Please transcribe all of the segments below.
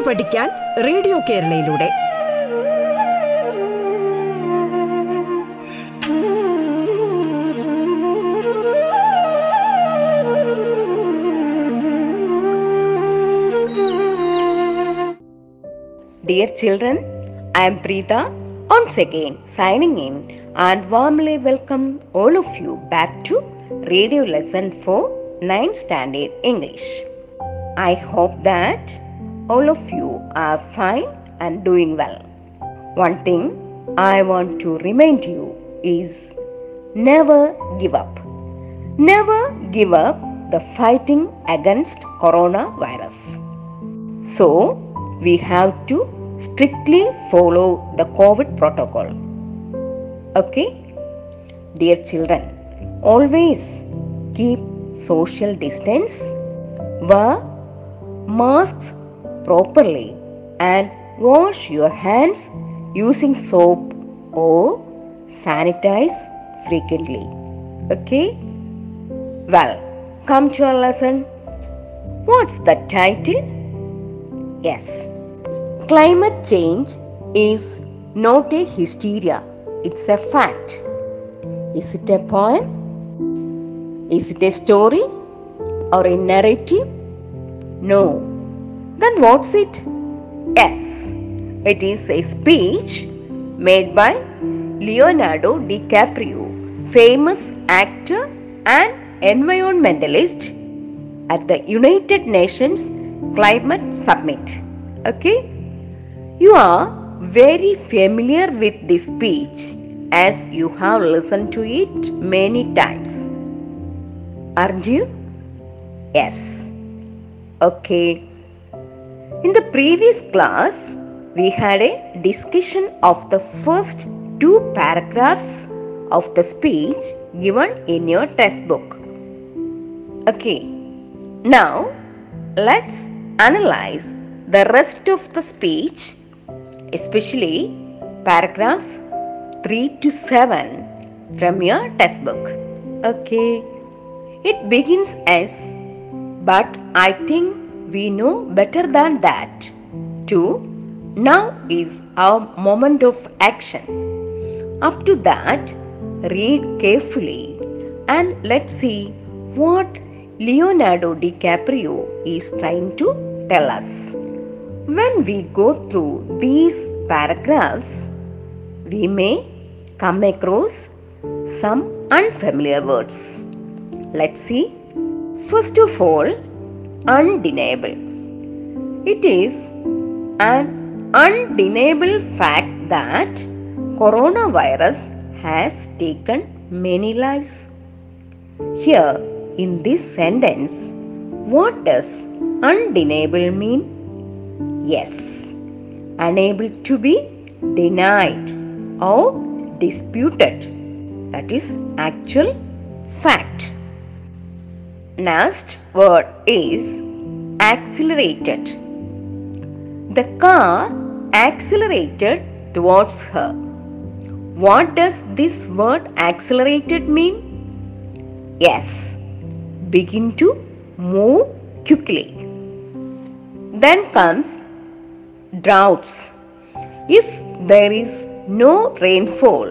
പാട്ട് പഠിക്കാൻ radio കേരളയിലൂടെ Dear children, I am Preeta once again signing in and warmly welcome all of you back to Radio Lesson for 9th Standard English. I hope that all of you are fine and doing well. One thing I want to remind you is never give up. Never give up the fighting against coronavirus. So, we have to strictly follow the COVID protocol. Okay? Dear children, always keep social distance, wear masks properly, and wash your hands using soap or sanitize frequently. Okay? Well, come to our lesson. What's the title? Yes. Climate change is not a hysteria, it's a fact. Is it a poem? Is it a story or a narrative? No. Then what's it? Yes, it is a speech made by Leonardo DiCaprio, famous actor and environmentalist at the United Nations Climate Summit. Okay? You are very familiar with this speech as you have listened to it many times. Aren't you? Yes. Okay. In the previous class, we had a discussion of the first two paragraphs of the speech given in your textbook. Okay. Now, let's analyze the rest of the speech, especially paragraphs 3 to 7 from your textbook. Okay. It begins as, but I think we know better than that. To, now is our moment of action. Up to that, read carefully and let's see what Leonardo DiCaprio is trying to tell us. When we go through these paragraphs, we may come across some unfamiliar words. Let's see. First of all, undeniable. It is an undeniable fact that coronavirus has taken many lives. Here in this sentence, what does undeniable mean? Yes, unable to be denied or disputed. That is actual fact. Next word is accelerated. The car accelerated towards her. What does this word accelerated mean? Yes, begin to move quickly. Then comes droughts. If there is no rainfall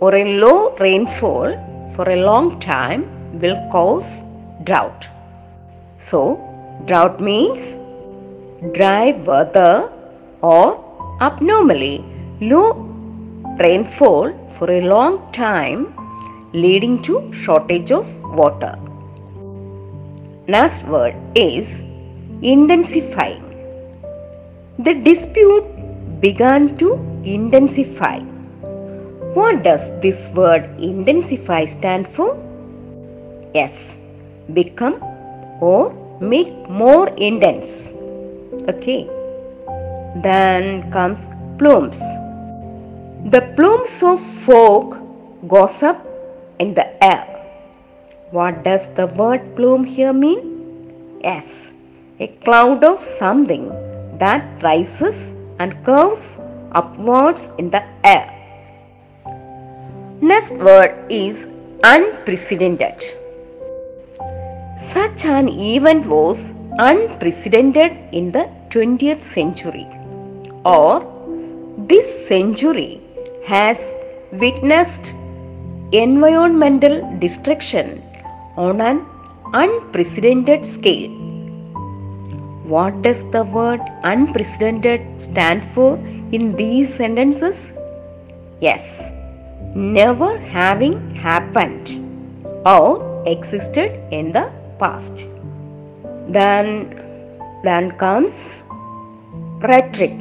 or a low rainfall for a long time will cause drought. So, drought means dry weather or abnormally low rainfall for a long time leading to shortage of water. Next word is intensifying. The dispute began to intensify. What does this word intensify stand for? Yes, become or make more intense. Okay. Then comes plumes. The plumes of fog goes up in the air. What does the word plume here mean? Yes, a cloud of something that rises and curves upwards in the air. Next word is unprecedented. Such an event was unprecedented in the 20th century or this century has witnessed environmental destruction on an unprecedented scale. What does the word unprecedented stand for in these sentences? Yes, never having happened or existed in the past. Then, then comes rhetoric.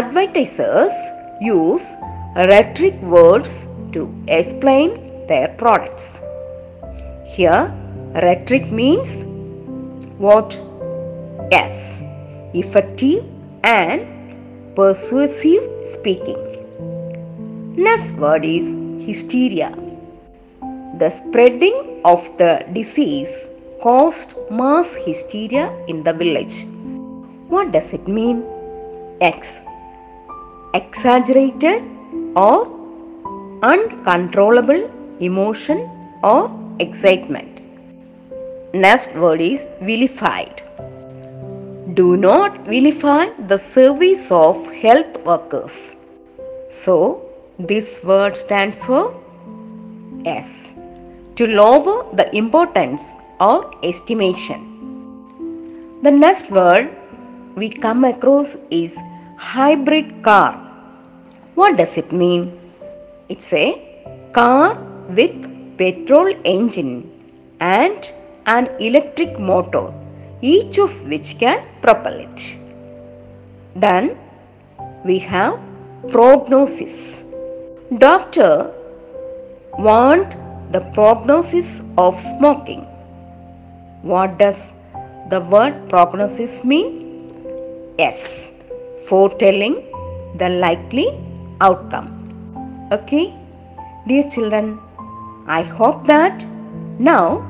Advertisers use rhetoric words to explain their products. Here, rhetoric means what? Yes, effective and persuasive speaking. Next word is hysteria. The spreading of the disease caused mass hysteria in the village. What does it mean? X. Exaggerated or uncontrollable emotion or excitement. Next word is vilified. Do not vilify the service of health workers. So, this word stands for S. To lower the importance or estimation. The next word we come across is hybrid car. What does it mean? It's a car with petrol engine and an electric motor, each of which can propel it. Then we have prognosis. Doctor warned the prognosis of smoking. What does the word prognosis mean? Yes, foretelling the likely outcome. Okay, dear children, I hope that now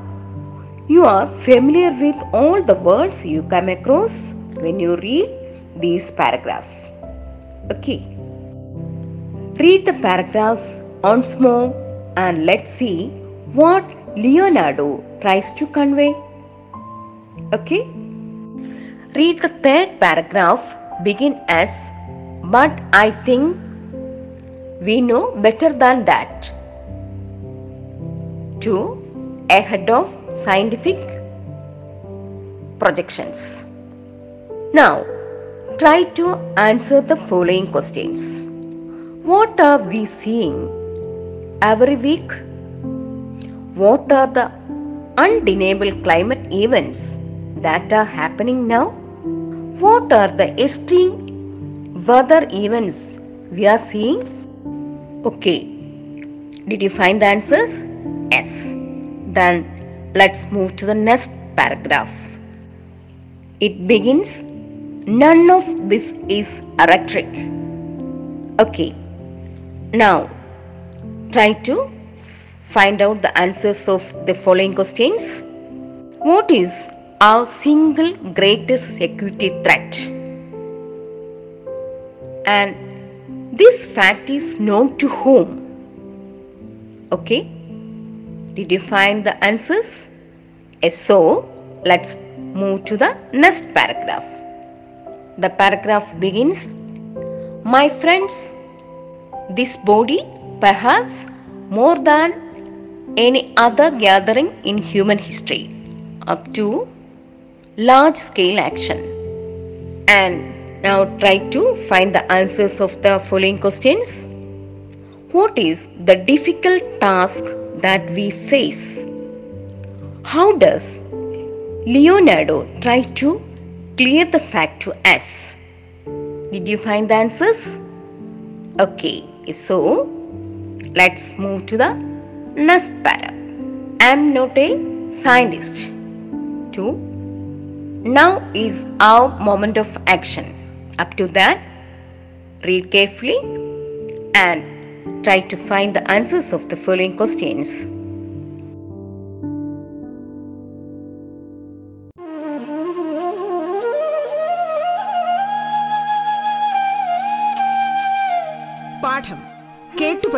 you are familiar with all the words you come across when you read these paragraphs. Okay, read the paragraphs once more and let's see what Leonardo tries to convey. Okay, read the third paragraph begin as but I think we know better than that. 2. Ahead of scientific projections. Now, try to answer the following questions. What are we seeing every week? What are the undeniable climate events that are happening now? What are the extreme weather events we are seeing? Okay. Did you find the answers? Yes. Then let's move to the next paragraph. It begins None of this is rhetoric. Okay. Now try to find out the answers of the following questions. What is our single greatest security threat? And this fact is known to whom? Okay. Did you find the answers? If so, let's move to the next paragraph. The paragraph begins My friends, this body, perhaps more than any other gathering in human history, up to large scale action. And now try to find the answers of the following questions. What is the difficult task that we face? How does Leonardo try to clear the fact to us? Did you find the answers? Okay, if so, let's move to the next para. I'm not a scientist. 2. Now is our moment of action. Up to that, read carefully and try to find the answers of the following questions.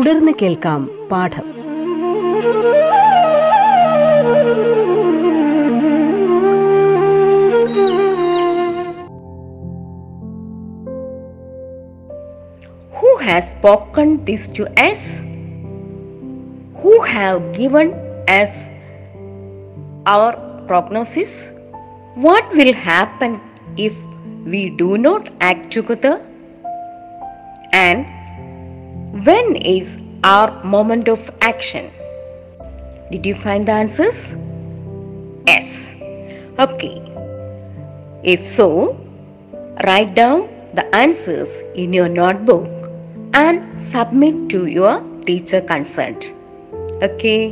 തുടർന്ന് കേൾക്കാം പാഠം Who has spoken this to us? Who have given us our prognosis? What will happen if we do not act together? And when is our moment of action? Did you find the answers? Yes. Okay. If so, write down the answers in your notebook and submit to your teacher concerned. Okay.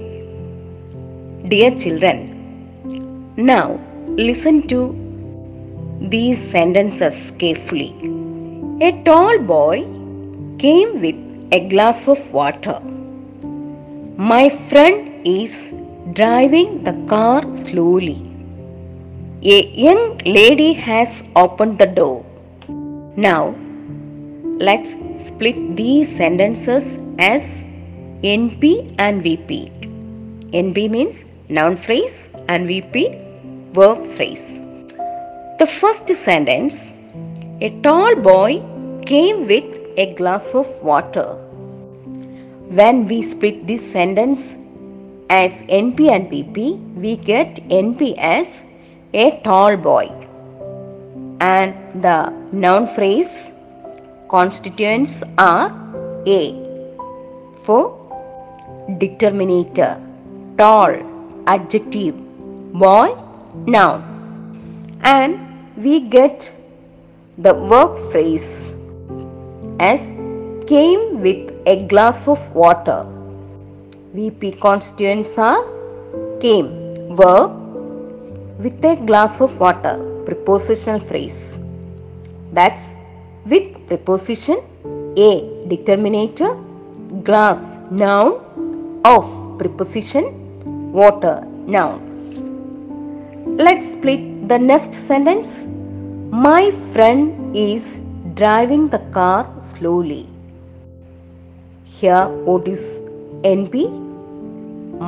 Dear children, now listen to these sentences carefully. A tall boy came with a glass of water. My friend is driving the car slowly. A young lady has opened the door. Now, let's split these sentences as NP and VP. NP means noun phrase and VP verb phrase. The first sentence A tall boy came with a glass of water. When we split this sentence as NP and PP, we get NP as a tall boy. And the noun phrase constituents are A for determinator, tall, adjective, boy, noun, and we get the verb phrase as came with a glass of water. VP constituents are came, verb, with a glass of water, prepositional phrase. That's with preposition a, determinator, glass, noun, of, preposition, water, noun. Let's split the next sentence. My friend is driving the car slowly. Here, what is NP?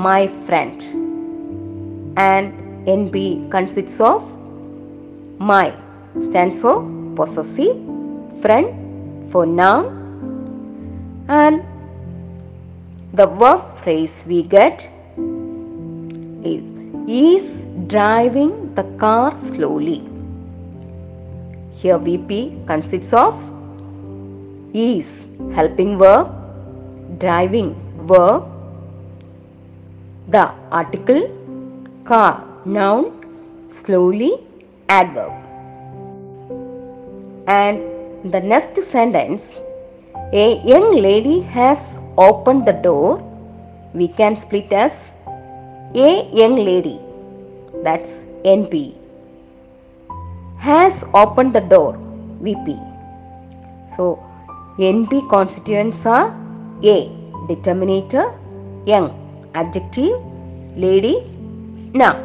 My friend. And NP consists of my stands for possessive, friend for noun, and the verb phrase we get is is driving the car slowly. Here VP consists of is helping verb, driving verb, the article, car noun, slowly adverb. And the next sentence a young lady has opened the door. We can split as a young lady, that's NP, has opened the door, VP. So, NP constituents are A, determinator, young, adjective, lady, noun.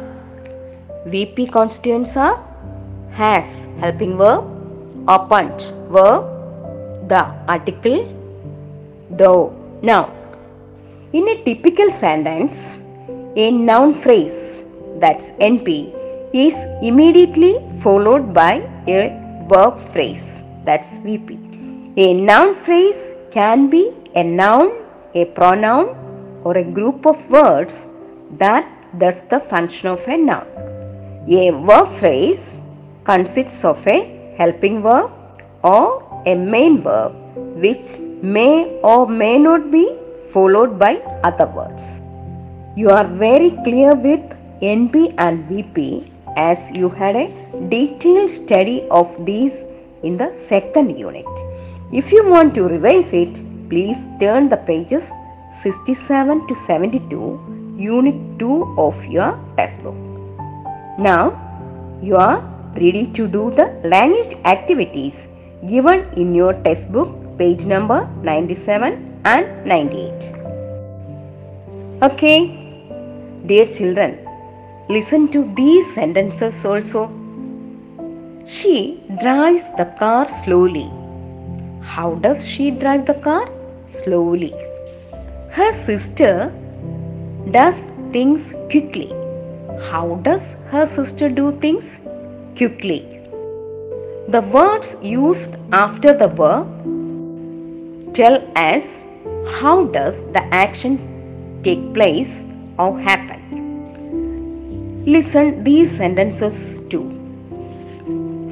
VP constituents are has, helping verb, opened, verb, the article, door, noun. In a typical sentence, a noun phrase, that's NP, is immediately followed by a verb phrase, that's VP. A noun phrase can be a noun, a pronoun, or a group of words that does the function of a noun. A verb phrase consists of a helping verb or a main verb which may or may not be followed by other words. You are very clear with NP and VP as you had a detailed study of these in the second unit. If you want to revise it, please turn the pages 67 to 72, unit 2 of your textbook. Now, you are ready to do the language activities given in your textbook page number 97 and 98. Okay, dear children, listen to these sentences also. She drives the car slowly. How does she drive the car? Slowly. Her sister does things quickly. How does her sister do things? Quickly. The words used after the verb tell us how does the action take place or happen. Listen these sentences too.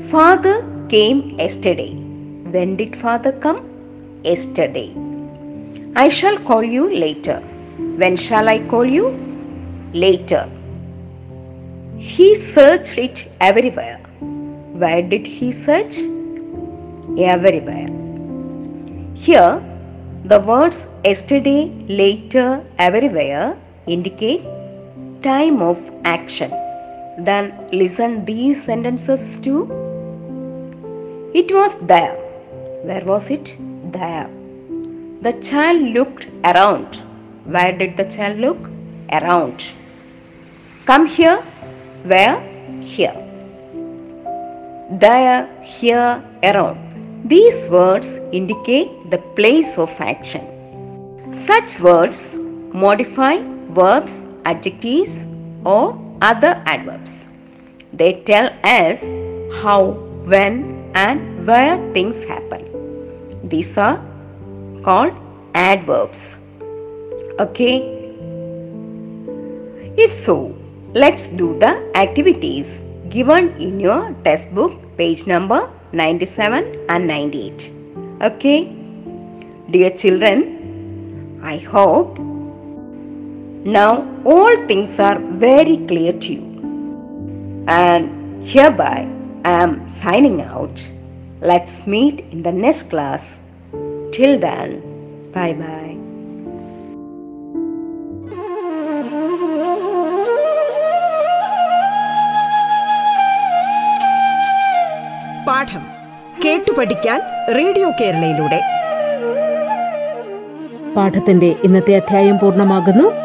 Father came yesterday. When did father come? Yesterday. I shall call you later. When shall I call you? Later. He searched it everywhere. Where did he search? Everywhere. Here, the words yesterday, later, everywhere indicate time of action. Then listen these sentences too. It was there. Where was it? There. The child looked around. Where did the child look? Around. Come here. Where? Here. There, here, around. These words indicate the place of action. Such words modify verbs, adjectives, or other adverbs. They tell us how, when, and where things happen. These are called adverbs. Okay? If so, let's do the activities given in your textbook, page number 97 and 98. Okay? Dear children, I hope now all things are very clear to you. And hereby I am signing out. Let's meet in the next class. Till then, bye bye. പാഠം കേട്ടു പഠിക്കാൻ radio കേരളയിലൂടെ പാഠത്തിന്റെ ഇന്നത്തെ അധ്യായം പൂർണമാകുന്നു